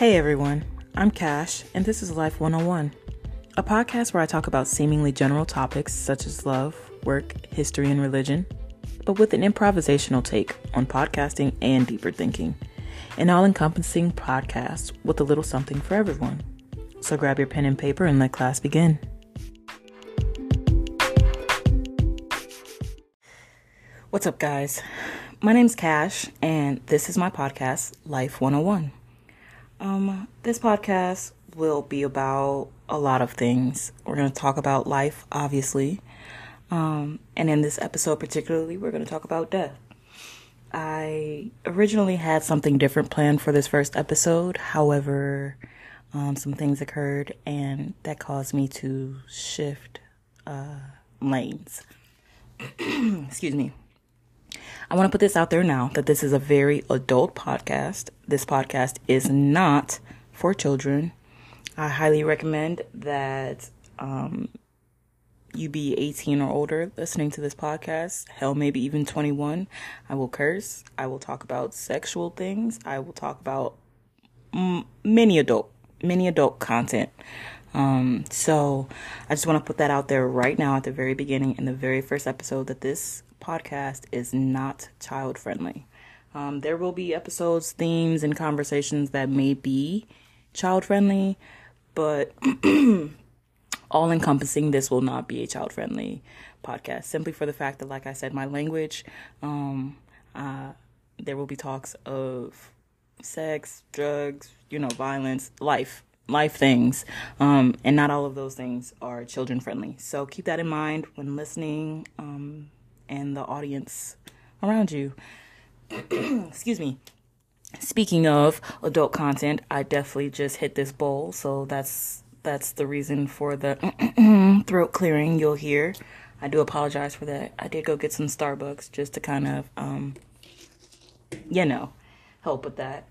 Hey everyone, I'm Cash, and this is Life 101, a podcast where I talk about seemingly general topics such as love, work, history, and religion, but with an improvisational take on podcasting and deeper thinking. An all encompassing podcast with a little something for everyone. So grab your pen and paper and let class begin. What's up, guys? My name's Cash, and this is my podcast, Life 101. Um, this podcast will be about a lot of things. We're going to talk about life, obviously. Um, and in this episode, particularly, we're going to talk about death. I originally had something different planned for this first episode. However, um, some things occurred and that caused me to shift uh, lanes. Excuse me. I want to put this out there now that this is a very adult podcast. This podcast is not for children. I highly recommend that um, you be 18 or older listening to this podcast. Hell, maybe even 21. I will curse. I will talk about sexual things. I will talk about many adult, many adult content. Um, so I just want to put that out there right now at the very beginning in the very first episode that this podcast is not child friendly. Um, there will be episodes, themes, and conversations that may be child friendly, but all encompassing, this will not be a child friendly podcast simply for the fact that, like I said, my language, um, uh, there will be talks of sex, drugs, you know, violence, life, life things, um, and not all of those things are children friendly. So keep that in mind when listening. Um, and the audience around you. Excuse me. Speaking of adult content, I definitely just hit this bowl, so that's that's the reason for the throat clearing you'll hear. I do apologize for that. I did go get some Starbucks just to kind of um you know, help with that.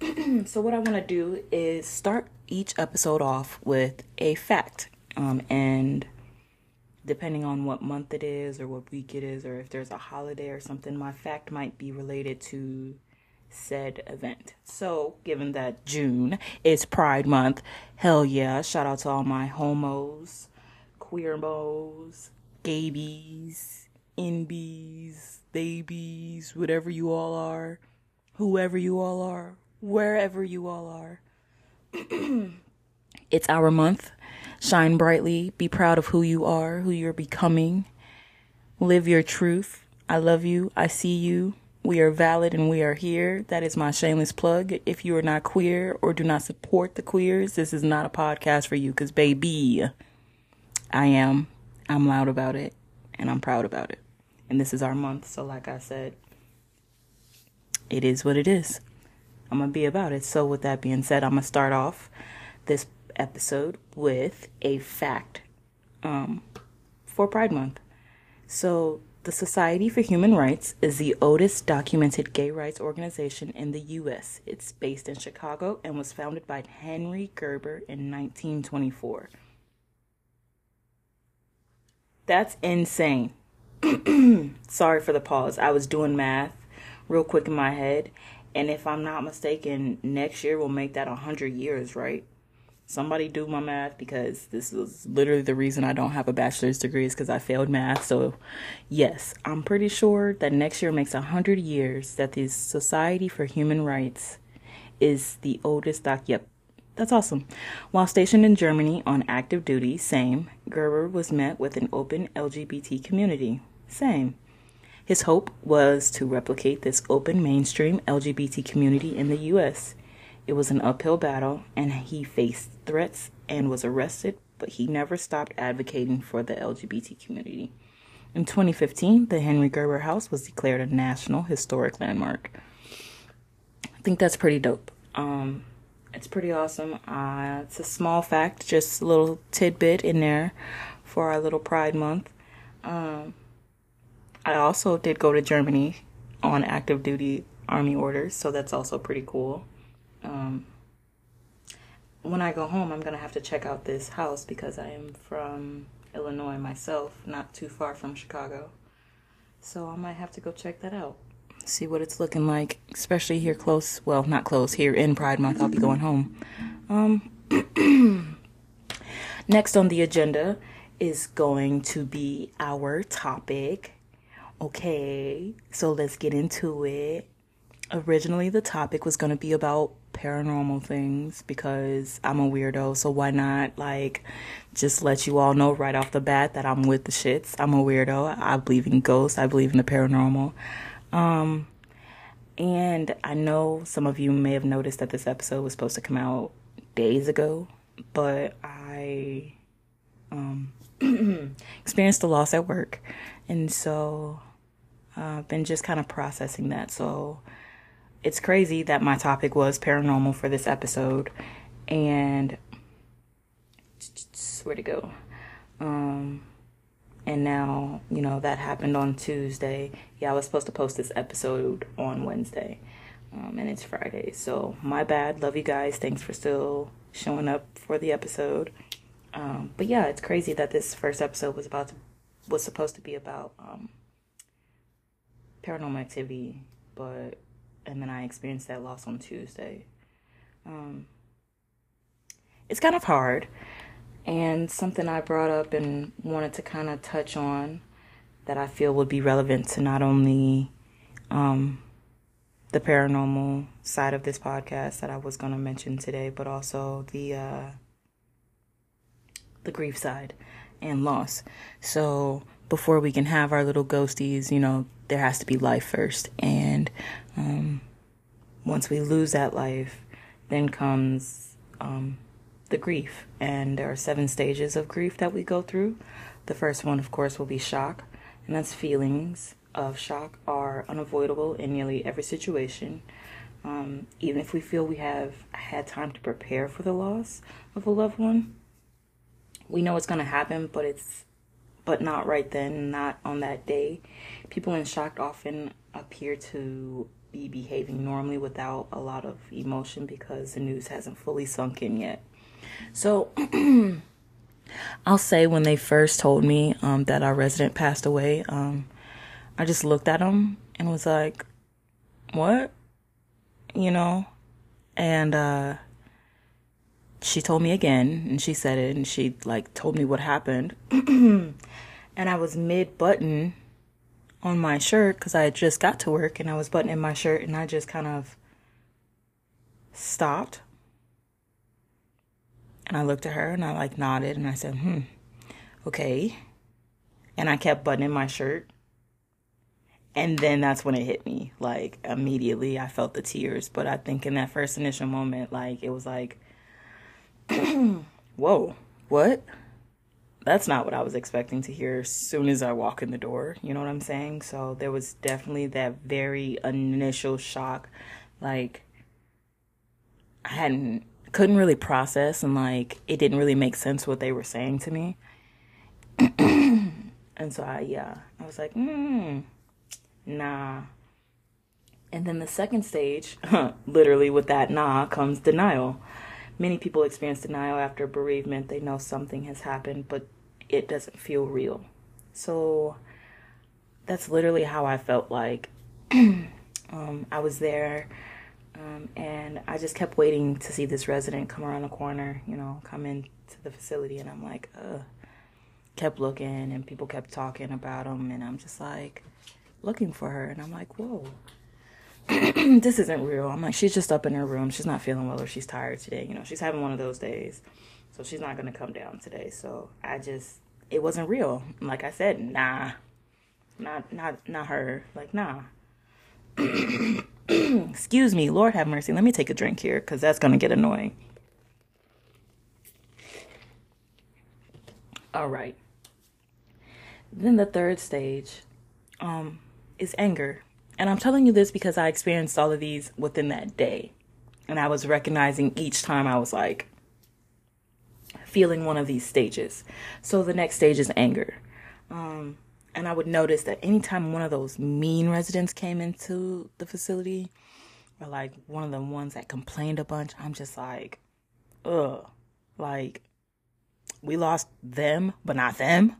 so what I want to do is start each episode off with a fact. Um and depending on what month it is or what week it is or if there's a holiday or something, my fact might be related to said event. So, given that June is Pride Month, hell yeah, shout out to all my homos, queermos, gaybies, inbies, babies, whatever you all are, whoever you all are, wherever you all are. it's our month Shine brightly. Be proud of who you are, who you're becoming. Live your truth. I love you. I see you. We are valid and we are here. That is my shameless plug. If you are not queer or do not support the queers, this is not a podcast for you because, baby, I am. I'm loud about it and I'm proud about it. And this is our month. So, like I said, it is what it is. I'm going to be about it. So, with that being said, I'm going to start off this episode with a fact um, for Pride Month. So, the Society for Human Rights is the oldest documented gay rights organization in the U.S. It's based in Chicago and was founded by Henry Gerber in 1924. That's insane. Sorry for the pause. I was doing math real quick in my head. And if I'm not mistaken, next year will make that 100 years, right? Somebody do my math because this was literally the reason I don't have a bachelor's degree is because I failed math. So, yes, I'm pretty sure that next year makes a hundred years that the Society for Human Rights is the oldest doc. Yep, that's awesome. While stationed in Germany on active duty, same, Gerber was met with an open LGBT community. Same. His hope was to replicate this open mainstream LGBT community in the U.S. It was an uphill battle, and he faced threats and was arrested, but he never stopped advocating for the LGBT community. In 2015, the Henry Gerber House was declared a National Historic Landmark. I think that's pretty dope. Um, it's pretty awesome. Uh, it's a small fact, just a little tidbit in there for our little Pride Month. Um, I also did go to Germany on active duty army orders, so that's also pretty cool um, when I go home, I'm gonna have to check out this house because I am from Illinois myself, not too far from Chicago. So I might have to go check that out. see what it's looking like, especially here close. Well, not close here in Pride Month. I'll be going home. Um, next on the agenda is going to be our topic. Okay, so let's get into it. Originally, the topic was going to be about paranormal things because I'm a weirdo. So why not like just let you all know right off the bat that I'm with the shits. I'm a weirdo. I believe in ghosts. I believe in the paranormal. Um, and I know some of you may have noticed that this episode was supposed to come out days ago, but I um, experienced a loss at work, and so I've uh, been just kind of processing that. So it's crazy that my topic was paranormal for this episode, and where to go. Um, and now you know that happened on Tuesday. Yeah, I was supposed to post this episode on Wednesday, um, and it's Friday. So my bad. Love you guys. Thanks for still showing up for the episode. Um, but yeah, it's crazy that this first episode was about to was supposed to be about um, paranormal activity, but and then I experienced that loss on Tuesday. Um, it's kind of hard and something I brought up and wanted to kind of touch on that I feel would be relevant to not only um, the paranormal side of this podcast that I was going to mention today, but also the uh, the grief side and loss. So before we can have our little ghosties, you know, there has to be life first, and um, once we lose that life, then comes um, the grief. And there are seven stages of grief that we go through. The first one, of course, will be shock, and that's feelings of shock are unavoidable in nearly every situation. Um, even if we feel we have had time to prepare for the loss of a loved one, we know it's going to happen, but it's but not right then, not on that day. People in shock often appear to be behaving normally without a lot of emotion because the news hasn't fully sunk in yet. So I'll say when they first told me um, that our resident passed away, um, I just looked at him and was like, "What?" You know, and uh, she told me again, and she said it, and she like told me what happened, and I was mid button on my shirt because I had just got to work and I was buttoning my shirt, and I just kind of stopped and I looked at her and I like nodded and I said, hmm, okay. And I kept buttoning my shirt. And then that's when it hit me. Like immediately I felt the tears. But I think in that first initial moment, like it was like, whoa, what? That's not what I was expecting to hear as soon as I walk in the door. You know what I'm saying? So there was definitely that very initial shock. Like I hadn't couldn't really process and like it didn't really make sense what they were saying to me. and so I yeah, I was like, mm, nah. And then the second stage, literally with that nah comes denial. Many people experience denial after bereavement. They know something has happened, but it doesn't feel real. So that's literally how I felt like um, I was there um, and I just kept waiting to see this resident come around the corner, you know, come into the facility. And I'm like, uh, kept looking and people kept talking about him. And I'm just like looking for her. And I'm like, whoa, this isn't real. I'm like, she's just up in her room. She's not feeling well or she's tired today. You know, she's having one of those days. So she's not going to come down today. So I just, it wasn't real. Like I said, nah, not, not, not her. Like, nah. Excuse me, Lord have mercy. Let me take a drink here because that's going to get annoying. All right. Then the third stage um, is anger. And I'm telling you this because I experienced all of these within that day. And I was recognizing each time I was like feeling one of these stages. So the next stage is anger. Um, and I would notice that anytime one of those mean residents came into the facility, or like one of the ones that complained a bunch, I'm just like, ugh, like we lost them, but not them.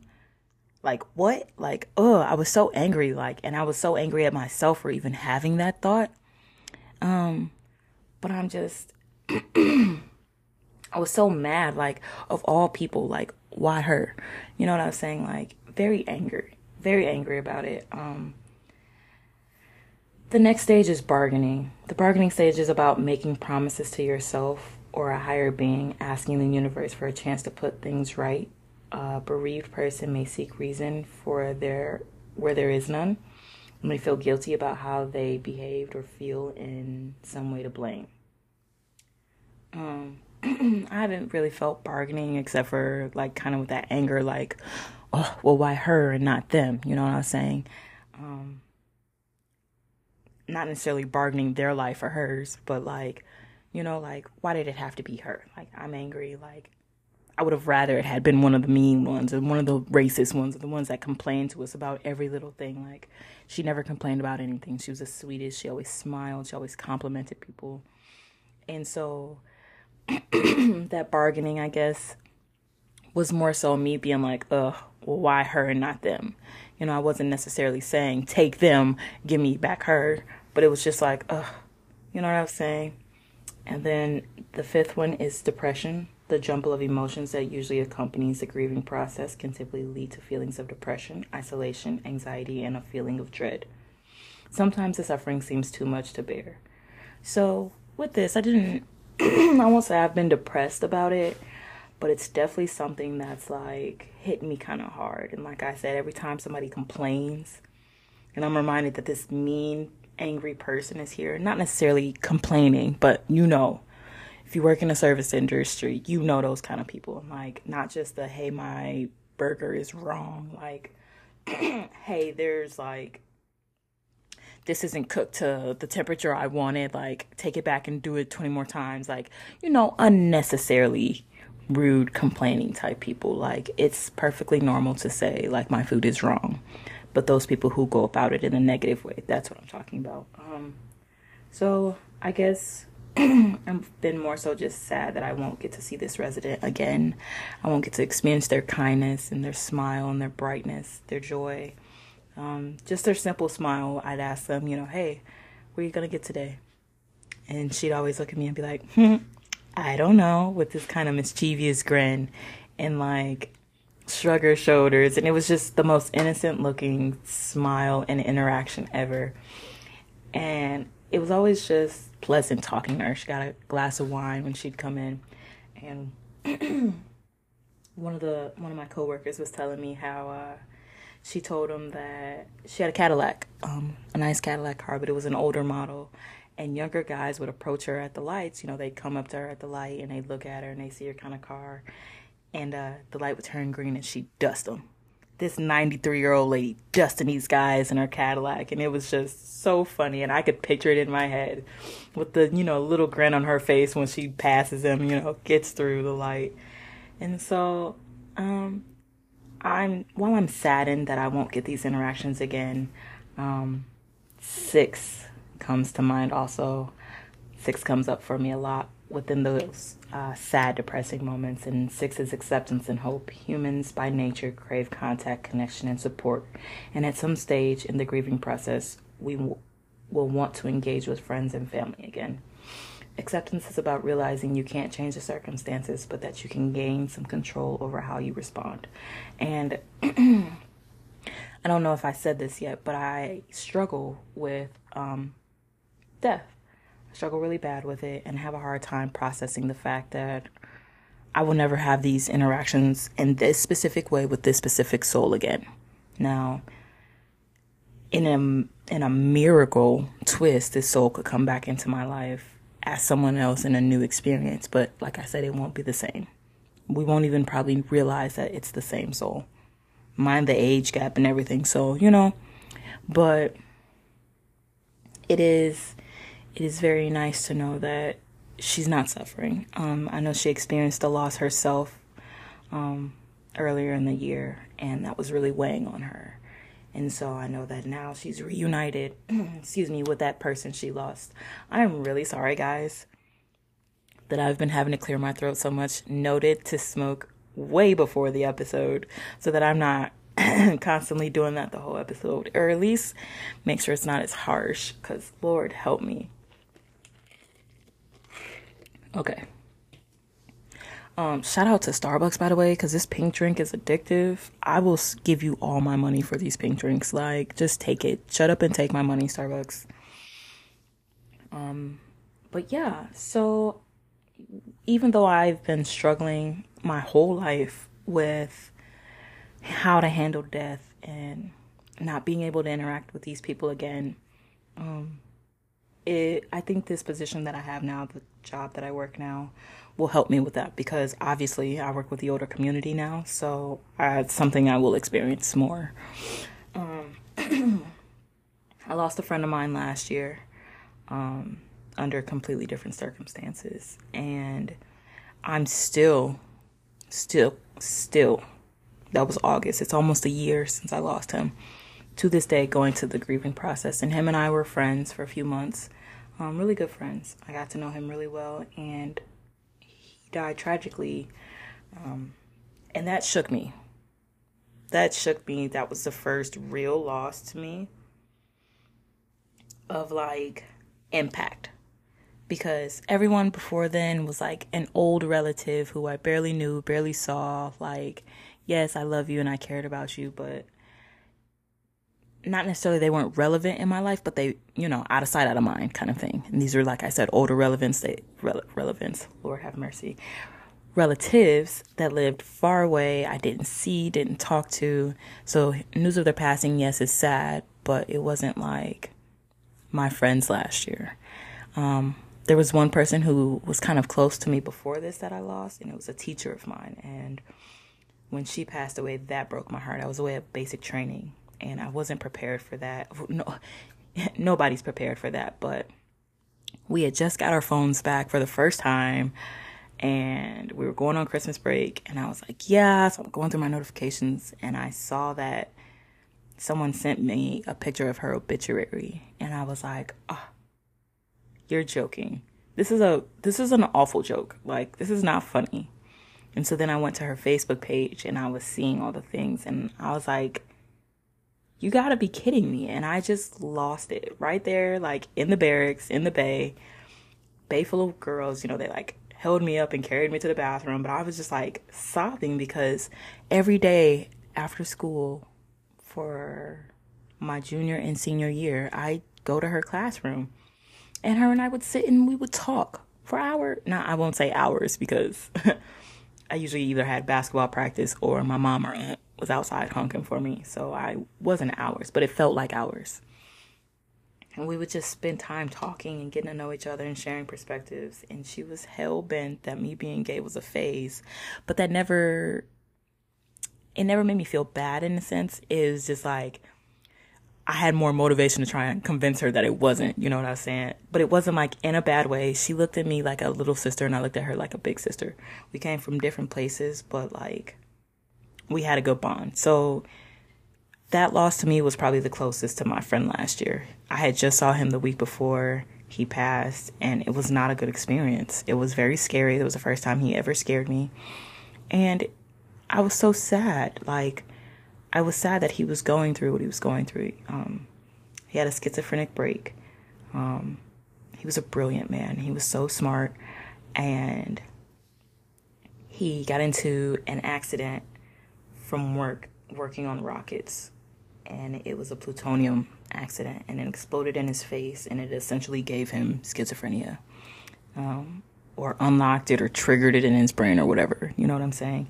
Like what? Like, ugh, I was so angry, like, and I was so angry at myself for even having that thought. Um, but I'm just I was so mad, like, of all people, like, why her? You know what I'm saying? Like, very angry, very angry about it. Um, the next stage is bargaining. The bargaining stage is about making promises to yourself or a higher being, asking the universe for a chance to put things right. A bereaved person may seek reason for their where there is none. and they feel guilty about how they behaved or feel in some way to blame. Um, I haven't really felt bargaining except for like kind of with that anger, like, oh, well, why her and not them? You know what I'm saying? Um, not necessarily bargaining their life or hers, but like, you know, like, why did it have to be her? Like, I'm angry. Like, I would have rather it had been one of the mean ones or one of the racist ones the ones that complained to us about every little thing. Like, she never complained about anything. She was the sweetest. She always smiled. She always complimented people. And so, that bargaining, I guess, was more so me being like, ugh, well, why her and not them? You know, I wasn't necessarily saying take them, give me back her, but it was just like, ugh, you know what I was saying? And then the fifth one is depression. The jumble of emotions that usually accompanies the grieving process can typically lead to feelings of depression, isolation, anxiety, and a feeling of dread. Sometimes the suffering seems too much to bear. So, with this, I didn't I won't say I've been depressed about it, but it's definitely something that's like hit me kind of hard. And like I said, every time somebody complains, and I'm reminded that this mean, angry person is here, not necessarily complaining, but you know, if you work in a service industry, you know those kind of people. Like, not just the hey, my burger is wrong. Like, hey, there's like this isn't cooked to the temperature I wanted, like take it back and do it 20 more times. Like, you know, unnecessarily rude, complaining type people. Like, it's perfectly normal to say, like, my food is wrong. But those people who go about it in a negative way, that's what I'm talking about. Um, so I guess I've been more so just sad that I won't get to see this resident again. I won't get to experience their kindness and their smile and their brightness, their joy. Um, just their simple smile, I'd ask them, you know, hey, where are you to get today? And she'd always look at me and be like, hmm, I don't know, with this kind of mischievous grin and like shrug her shoulders. And it was just the most innocent looking smile and interaction ever. And it was always just pleasant talking to her. She got a glass of wine when she'd come in. And one of the one of my coworkers was telling me how uh, she told him that she had a Cadillac, um, a nice Cadillac car, but it was an older model. And younger guys would approach her at the lights. You know, they'd come up to her at the light and they'd look at her and they see her kind of car. And uh, the light would turn green and she'd dust them. This 93 year old lady dusting these guys in her Cadillac. And it was just so funny. And I could picture it in my head with the, you know, little grin on her face when she passes them, you know, gets through the light. And so, um, I'm while I'm saddened that I won't get these interactions again. Um, six comes to mind also. Six comes up for me a lot within those uh, sad, depressing moments. And six is acceptance and hope. Humans by nature crave contact, connection, and support. And at some stage in the grieving process, we w- will want to engage with friends and family again. Acceptance is about realizing you can't change the circumstances, but that you can gain some control over how you respond. And I don't know if I said this yet, but I struggle with um, death. Struggle really bad with it and have a hard time processing the fact that I will never have these interactions in this specific way with this specific soul again. Now, in a in a miracle twist, this soul could come back into my life as someone else in a new experience. But like I said, it won't be the same. We won't even probably realize that it's the same soul. Mind the age gap and everything. So, you know, but it is it is very nice to know that she's not suffering. Um, I know she experienced a loss herself um, earlier in the year, and that was really weighing on her. And so I know that now she's reunited, excuse me, with that person she lost. I'm really sorry, guys, that I've been having to clear my throat so much. Noted to smoke way before the episode so that I'm not constantly doing that the whole episode, or at least make sure it's not as harsh, because Lord help me. Okay. Um, shout out to Starbucks, by the way, because this pink drink is addictive. I will give you all my money for these pink drinks. Like, just take it. Shut up and take my money, Starbucks. Um, but yeah, so even though I've been struggling my whole life with how to handle death and not being able to interact with these people again, um, it I think this position that I have now, the job that I work now, will help me with that because obviously I work with the older community now, so it's something I will experience more. Um, I lost a friend of mine last year um, under completely different circumstances, and I'm still, still, still. That was August. It's almost a year since I lost him. To this day, going to the grieving process, and him and I were friends for a few months, um, really good friends. I got to know him really well, and he died tragically. Um, and that shook me. That shook me. That was the first real loss to me of like impact. Because everyone before then was like an old relative who I barely knew, barely saw. Like, yes, I love you and I cared about you, but not necessarily they weren't relevant in my life, but they, you know, out of sight, out of mind kind of thing. And these are, like I said, older relevance, they, rele- relevance, Lord have mercy, relatives that lived far away. I didn't see, didn't talk to. So news of their passing, yes, is sad, but it wasn't like my friends last year. Um, there was one person who was kind of close to me before this that I lost, and it was a teacher of mine. And when she passed away, that broke my heart. I was away at basic training and I wasn't prepared for that. No, nobody's prepared for that, but we had just got our phones back for the first time and we were going on Christmas break and I was like, yeah, so I'm going through my notifications and I saw that someone sent me a picture of her obituary and I was like, oh, you're joking. This is a this is an awful joke. Like this is not funny. And so then I went to her Facebook page and I was seeing all the things and I was like, you gotta be kidding me. And I just lost it right there, like in the barracks, in the bay, bay full of girls, you know, they like held me up and carried me to the bathroom. But I was just like sobbing because every day after school for my junior and senior year, I go to her classroom and her and I would sit and we would talk for hours. Now, I won't say hours because I usually either had basketball practice or my mom or aunt was outside honking for me. So I wasn't hours, but it felt like hours. And we would just spend time talking and getting to know each other and sharing perspectives. And she was hell bent that me being gay was a phase. But that never, it never made me feel bad in a sense. It was just like, I had more motivation to try and convince her that it wasn't, you know what I'm saying? But it wasn't like in a bad way. She looked at me like a little sister and I looked at her like a big sister. We came from different places, but like we had a good bond. So that loss to me was probably the closest to my friend last year. I had just saw him the week before he passed and it was not a good experience. It was very scary. It was the first time he ever scared me. And I was so sad. Like I was sad that he was going through what he was going through. Um, he had a schizophrenic break. Um, he was a brilliant man. He was so smart and he got into an accident from work working on rockets and it was a plutonium accident and it exploded in his face and it essentially gave him schizophrenia um, or unlocked it or triggered it in his brain or whatever you know what i'm saying?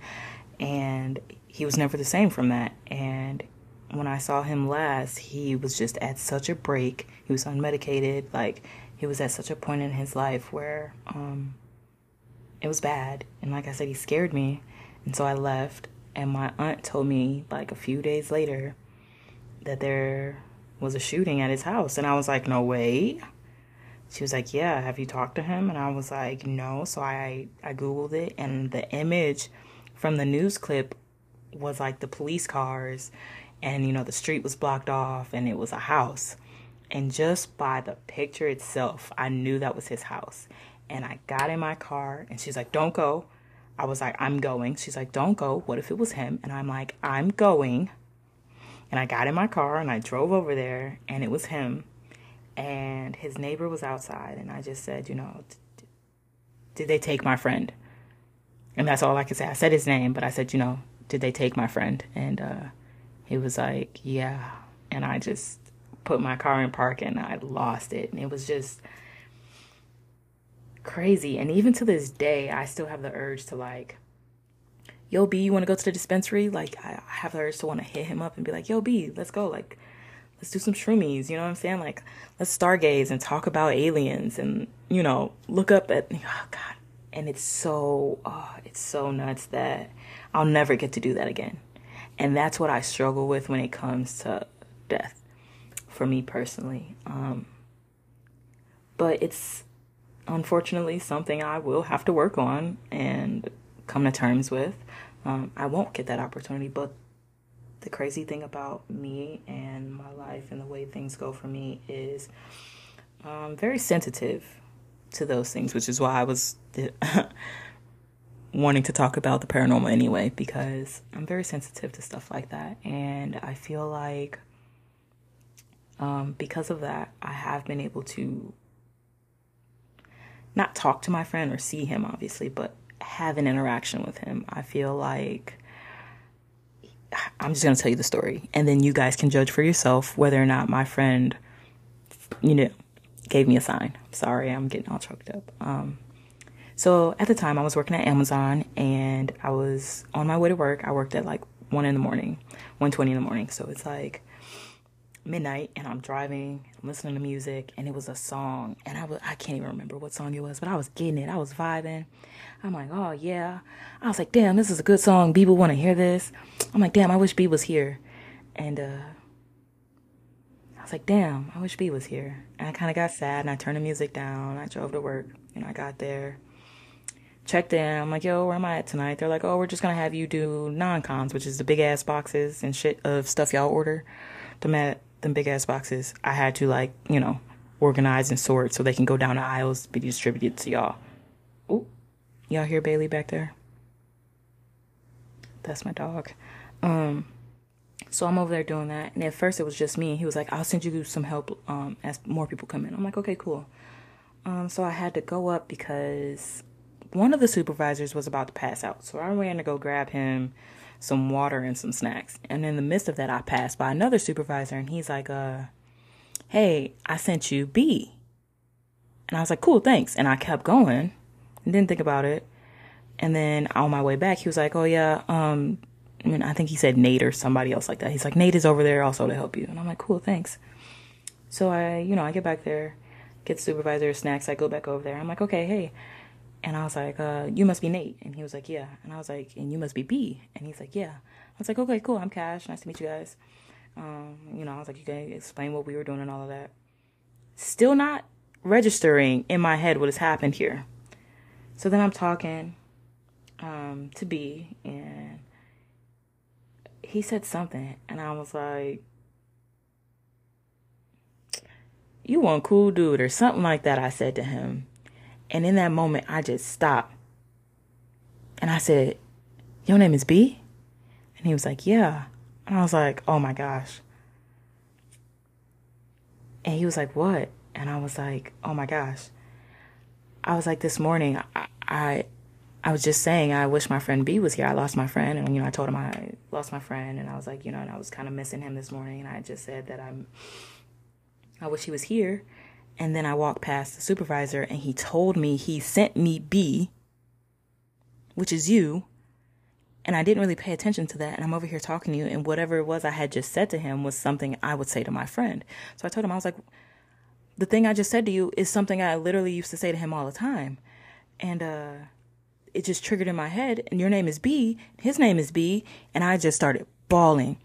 And he was never the same from that and when i saw him last he was just at such a break. He was unmedicated like he was at such a point in his life where um, it was bad and like i said he scared me and so i left and my aunt told me like a few days later that there was a shooting at his house. And I was like, no way. She was like, yeah, have you talked to him? And I was like, no. So I, I Googled it, and the image from the news clip was like the police cars, and you know, the street was blocked off, and it was a house. And just by the picture itself, I knew that was his house. And I got in my car, and she's like, don't go. I was like, I'm going. She's like, don't go. What if it was him? And I'm like, I'm going. And I got in my car and I drove over there, and it was him. And his neighbor was outside, and I just said, you know, did they take my friend? And that's all I could say. I said his name, but I said, you know, did they take my friend? And uh, he was like, yeah. And I just put my car in park and I lost it. And it was just crazy. And even to this day, I still have the urge to like, yo, B, you want to go to the dispensary? Like, I have the urge to want to hit him up and be like, yo, B, let's go. Like, let's do some shroomies. You know what I'm saying? Like, let's stargaze and talk about aliens and, you know, look up at, oh, God. And it's so, oh, it's so nuts that I'll never get to do that again. And that's what I struggle with when it comes to death for me personally. Um, but it's unfortunately something I will have to work on and come to terms with. Um, I won't get that opportunity, but the crazy thing about me and my life and the way things go for me is I'm very sensitive to those things, which is why I was wanting to talk about the paranormal anyway, because I'm very sensitive to stuff like that. And I feel like um, because of that, I have been able to not talk to my friend or see him, obviously, but have an interaction with him. I feel like I'm just going to tell you the story, and then you guys can judge for yourself whether or not my friend, you know, gave me a sign. Sorry, I'm getting all choked up. Um, so at the time, I was working at Amazon, and I was on my way to work. I worked at like one in the morning, one twenty in the morning. So it's like midnight and I'm driving, listening to music, and it was a song, and I was I can't even remember what song it was, but I was getting it. I was vibing. I'm like, oh yeah. I was like, damn, this is a good song. People want to hear this. I'm like, damn, I wish B was here. And uh I was like, damn, I wish B was here. And I kind of got sad and I turned the music down. I drove to work and I got there. Checked in. I'm like, yo, where am I at tonight? They're like, oh, we're just gonna have you do non-cons, which is the big ass boxes and shit of stuff y'all order. The mat them big ass boxes, I had to like, you know, organize and sort so they can go down the aisles, be distributed to y'all. Ooh, y'all hear Bailey back there? That's my dog. Um, so I'm over there doing that, and at first it was just me. He was like, "I'll send you some help um, as more people come in." I'm like, "Okay, cool." Um, so I had to go up because one of the supervisors was about to pass out, so I ran to go grab him some water and some snacks. And in the midst of that, I passed by another supervisor and he's like, uh, hey, I sent you B. And I was like, cool, thanks. And I kept going and didn't think about it. And then on my way back, he was like, oh, yeah, um, I mean, I think he said Nate or somebody else like that. He's like, Nate is over there also to help you. And I'm like, cool, thanks. So I, you know, I get back there, get supervisor snacks. I go back over there. I'm like, okay, hey, and I was like, uh, you must be Nate. And he was like, yeah. And I was like, and you must be B. And he's like, yeah. I was like, okay, cool. I'm Cash. Nice to meet you guys. Um, you know, I was like, you can explain what we were doing and all of that. Still not registering in my head what has happened here. So then I'm talking um, to B, and he said something, and I was like, you one cool dude, or something like that, I said to him. And in that moment, I just stopped. And I said, Your name is B? And he was like, Yeah. And I was like, Oh my gosh. And he was like, What? And I was like, Oh my gosh. I was like, This morning, I, I, I was just saying, I wish my friend B was here. I lost my friend, and you know, I told him I lost my friend, and I was like, you know, and I was kind of missing him this morning, and I just said that I'm, I wish he was here, and then I walked past the supervisor and he told me he sent me B, which is you. And I didn't really pay attention to that. And I'm over here talking to you. And whatever it was I had just said to him was something I would say to my friend. So I told him, I was like, the thing I just said to you is something I literally used to say to him all the time. And, uh, it just triggered in my head. And your name is B. His name is B. And I just started bawling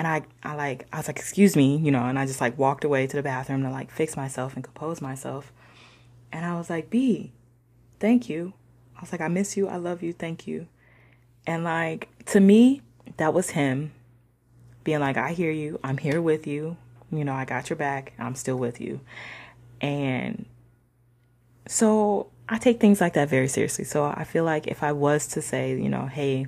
and I, I like, I was like, excuse me, you know, and I just like walked away to the bathroom to like fix myself and compose myself. And I was like, B, thank you. I was like, I miss you. I love you. Thank you. And like, to me, that was him being like, I hear you. I'm here with you. You know, I got your back. I'm still with you. And so I take things like that very seriously. So I feel like if I was to say, you know, hey,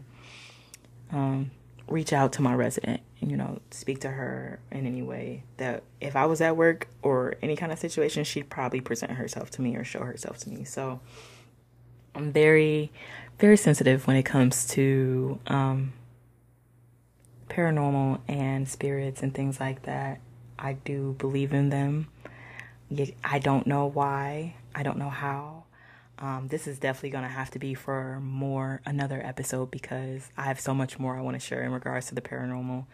um, reach out to my resident and, you know, speak to her in any way that if I was at work or any kind of situation, she'd probably present herself to me or show herself to me. So I'm very, very sensitive when it comes to um, paranormal and spirits and things like that. I do believe in them. I don't know why. I don't know how. Um, this is definitely going to have to be for more another episode because I have so much more I want to share in regards to the paranormal.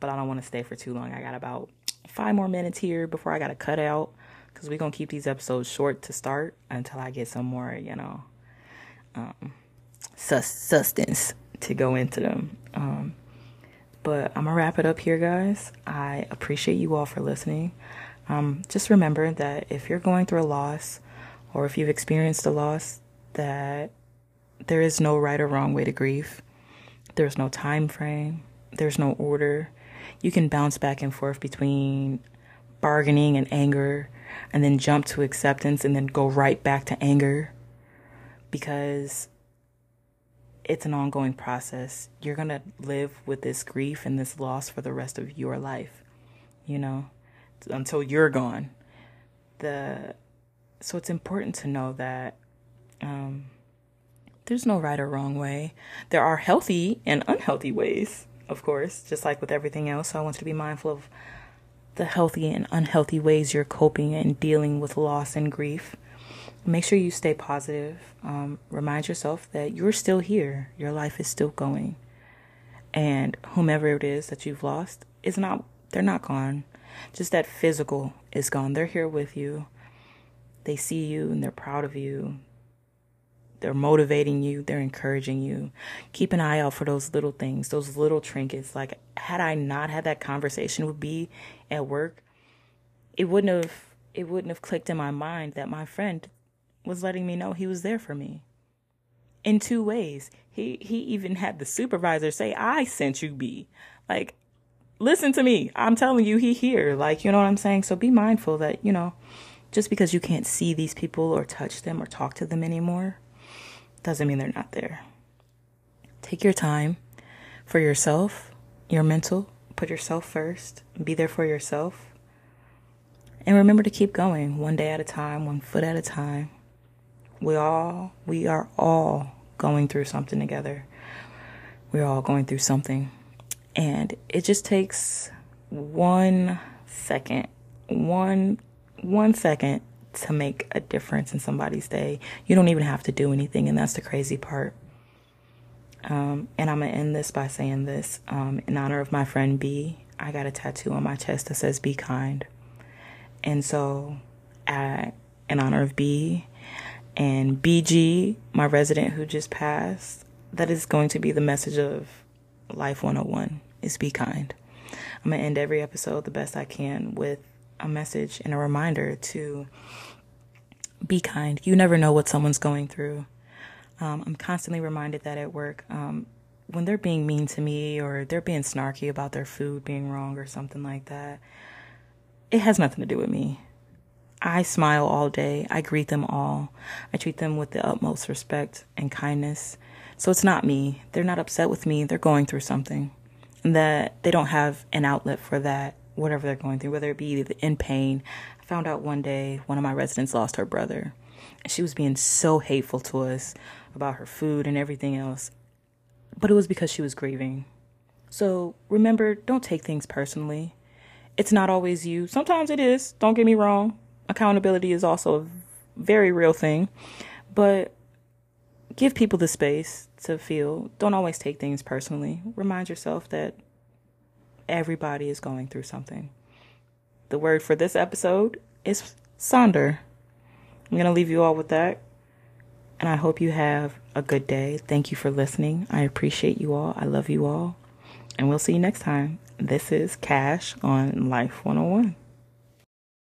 But I don't want to stay for too long. I got about five more minutes here before I got to cut out because we're going to keep these episodes short to start until I get some more, you know, um, sus- substance to go into them. Um, but I'm going to wrap it up here, guys. I appreciate you all for listening. Um, just remember that if you're going through a loss or if you've experienced a loss, that there is no right or wrong way to grieve. There's no time frame. There's no order. You can bounce back and forth between bargaining and anger and then jump to acceptance and then go right back to anger because it's an ongoing process. You're going to live with this grief and this loss for the rest of your life, you know, until you're gone. The so it's important to know that um, there's no right or wrong way. There are healthy and unhealthy ways, of course, just like with everything else. So I want you to be mindful of the healthy and unhealthy ways you're coping and dealing with loss and grief make sure you stay positive. Um, remind yourself that you're still here. Your life is still going. And whomever it is that you've lost is not, they're not gone. Just that physical is gone. They're here with you. They see you and they're proud of you. They're motivating you. They're encouraging you. Keep an eye out for those little things, those little trinkets. Like, had I not had that conversation with B at work, it wouldn't have it wouldn't have clicked in my mind that my friend was letting me know he was there for me in two ways. He he even had the supervisor say, "I sent you B." Like, listen to me. I'm telling you, he here. Like, you know what I'm saying? So be mindful that you know, just because you can't see these people or touch them or talk to them anymore, doesn't mean they're not there. Take your time for yourself, your mental. Put yourself first. Be there for yourself. And remember to keep going one day at a time, one foot at a time. We all, we are all going through something together. We're all going through something. And it just takes one second, one, one second to make a difference in somebody's day. You don't even have to do anything. And that's the crazy part. Um, and I'm to end this by saying this. Um, in honor of my friend B, I got a tattoo on my chest that says be kind. And so, I, in honor of B, and BG, my resident who just passed, that is going to be the message of Life 101 is be kind. I'm to end every episode the best I can with a message and a reminder to be kind. You never know what someone's going through. Um, I'm constantly reminded that at work, um, when they're being mean to me or they're being snarky about their food being wrong or something like that, it has nothing to do with me. I smile all day. I greet them all. I treat them with the utmost respect and kindness. So it's not me. They're not upset with me. They're going through something. And that they don't have an outlet for that, whatever they're going through, whether it be in pain. I found out one day one of my residents lost her brother. And she was being so hateful to us about her food and everything else. But it was because she was grieving. So remember, don't take things personally. It's not always you. Sometimes it is. Don't get me wrong accountability is also a very real thing, but give people the space to feel. Don't always take things personally. Remind yourself that everybody is going through something. The word for this episode is sonder. I'm going to leave you all with that. And I hope you have a good day. Thank you for listening. I appreciate you all. I love you all. And we'll see you next time. This is Cash on Life 101.